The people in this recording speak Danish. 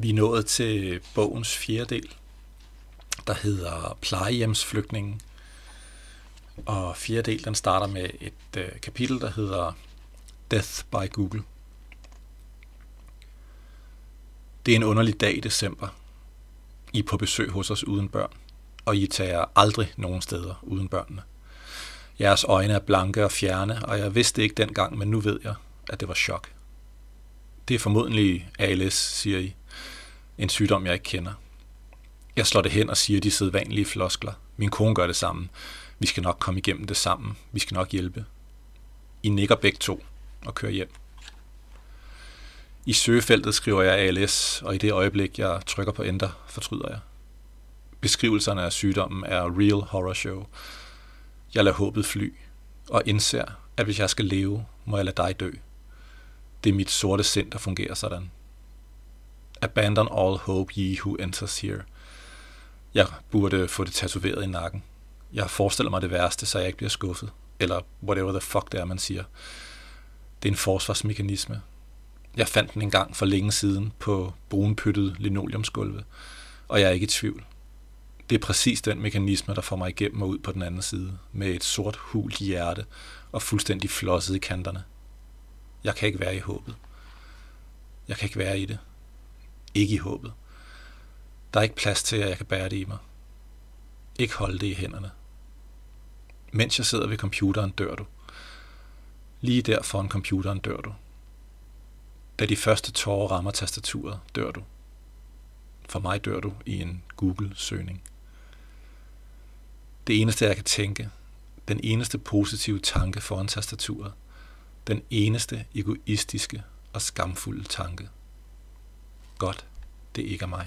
Vi er nået til bogens fjerde del, der hedder Plejehjemsflygtningen. Og fjerde del, den starter med et øh, kapitel, der hedder Death by Google. Det er en underlig dag i december. I er på besøg hos os uden børn, og I tager aldrig nogen steder uden børnene. Jeres øjne er blanke og fjerne, og jeg vidste ikke dengang, men nu ved jeg, at det var chok. Det er formodentlig ALS, siger I. En sygdom, jeg ikke kender. Jeg slår det hen og siger de sædvanlige floskler. Min kone gør det samme. Vi skal nok komme igennem det sammen. Vi skal nok hjælpe. I nikker begge to og kører hjem. I søgefeltet skriver jeg ALS, og i det øjeblik, jeg trykker på Enter, fortryder jeg. Beskrivelserne af sygdommen er real horror show. Jeg lader håbet fly, og indser, at hvis jeg skal leve, må jeg lade dig dø. Det er mit sorte sind, der fungerer sådan. Abandon all hope ye who enters here. Jeg burde få det tatoveret i nakken. Jeg forestiller mig det værste, så jeg ikke bliver skuffet. Eller whatever the fuck det er, man siger. Det er en forsvarsmekanisme. Jeg fandt den engang for længe siden på brunpyttet linoleumsgulvet, og jeg er ikke i tvivl. Det er præcis den mekanisme, der får mig igennem og ud på den anden side, med et sort hul hjerte og fuldstændig flosset i kanterne. Jeg kan ikke være i håbet. Jeg kan ikke være i det. Ikke i håbet. Der er ikke plads til, at jeg kan bære det i mig. Ikke holde det i hænderne. Mens jeg sidder ved computeren, dør du. Lige der foran computeren dør du. Da de første tårer rammer tastaturet, dør du. For mig dør du i en Google-søgning. Det eneste, jeg kan tænke, den eneste positive tanke foran tastaturet, den eneste egoistiske og skamfulde tanke. Godt, det ikke er mig.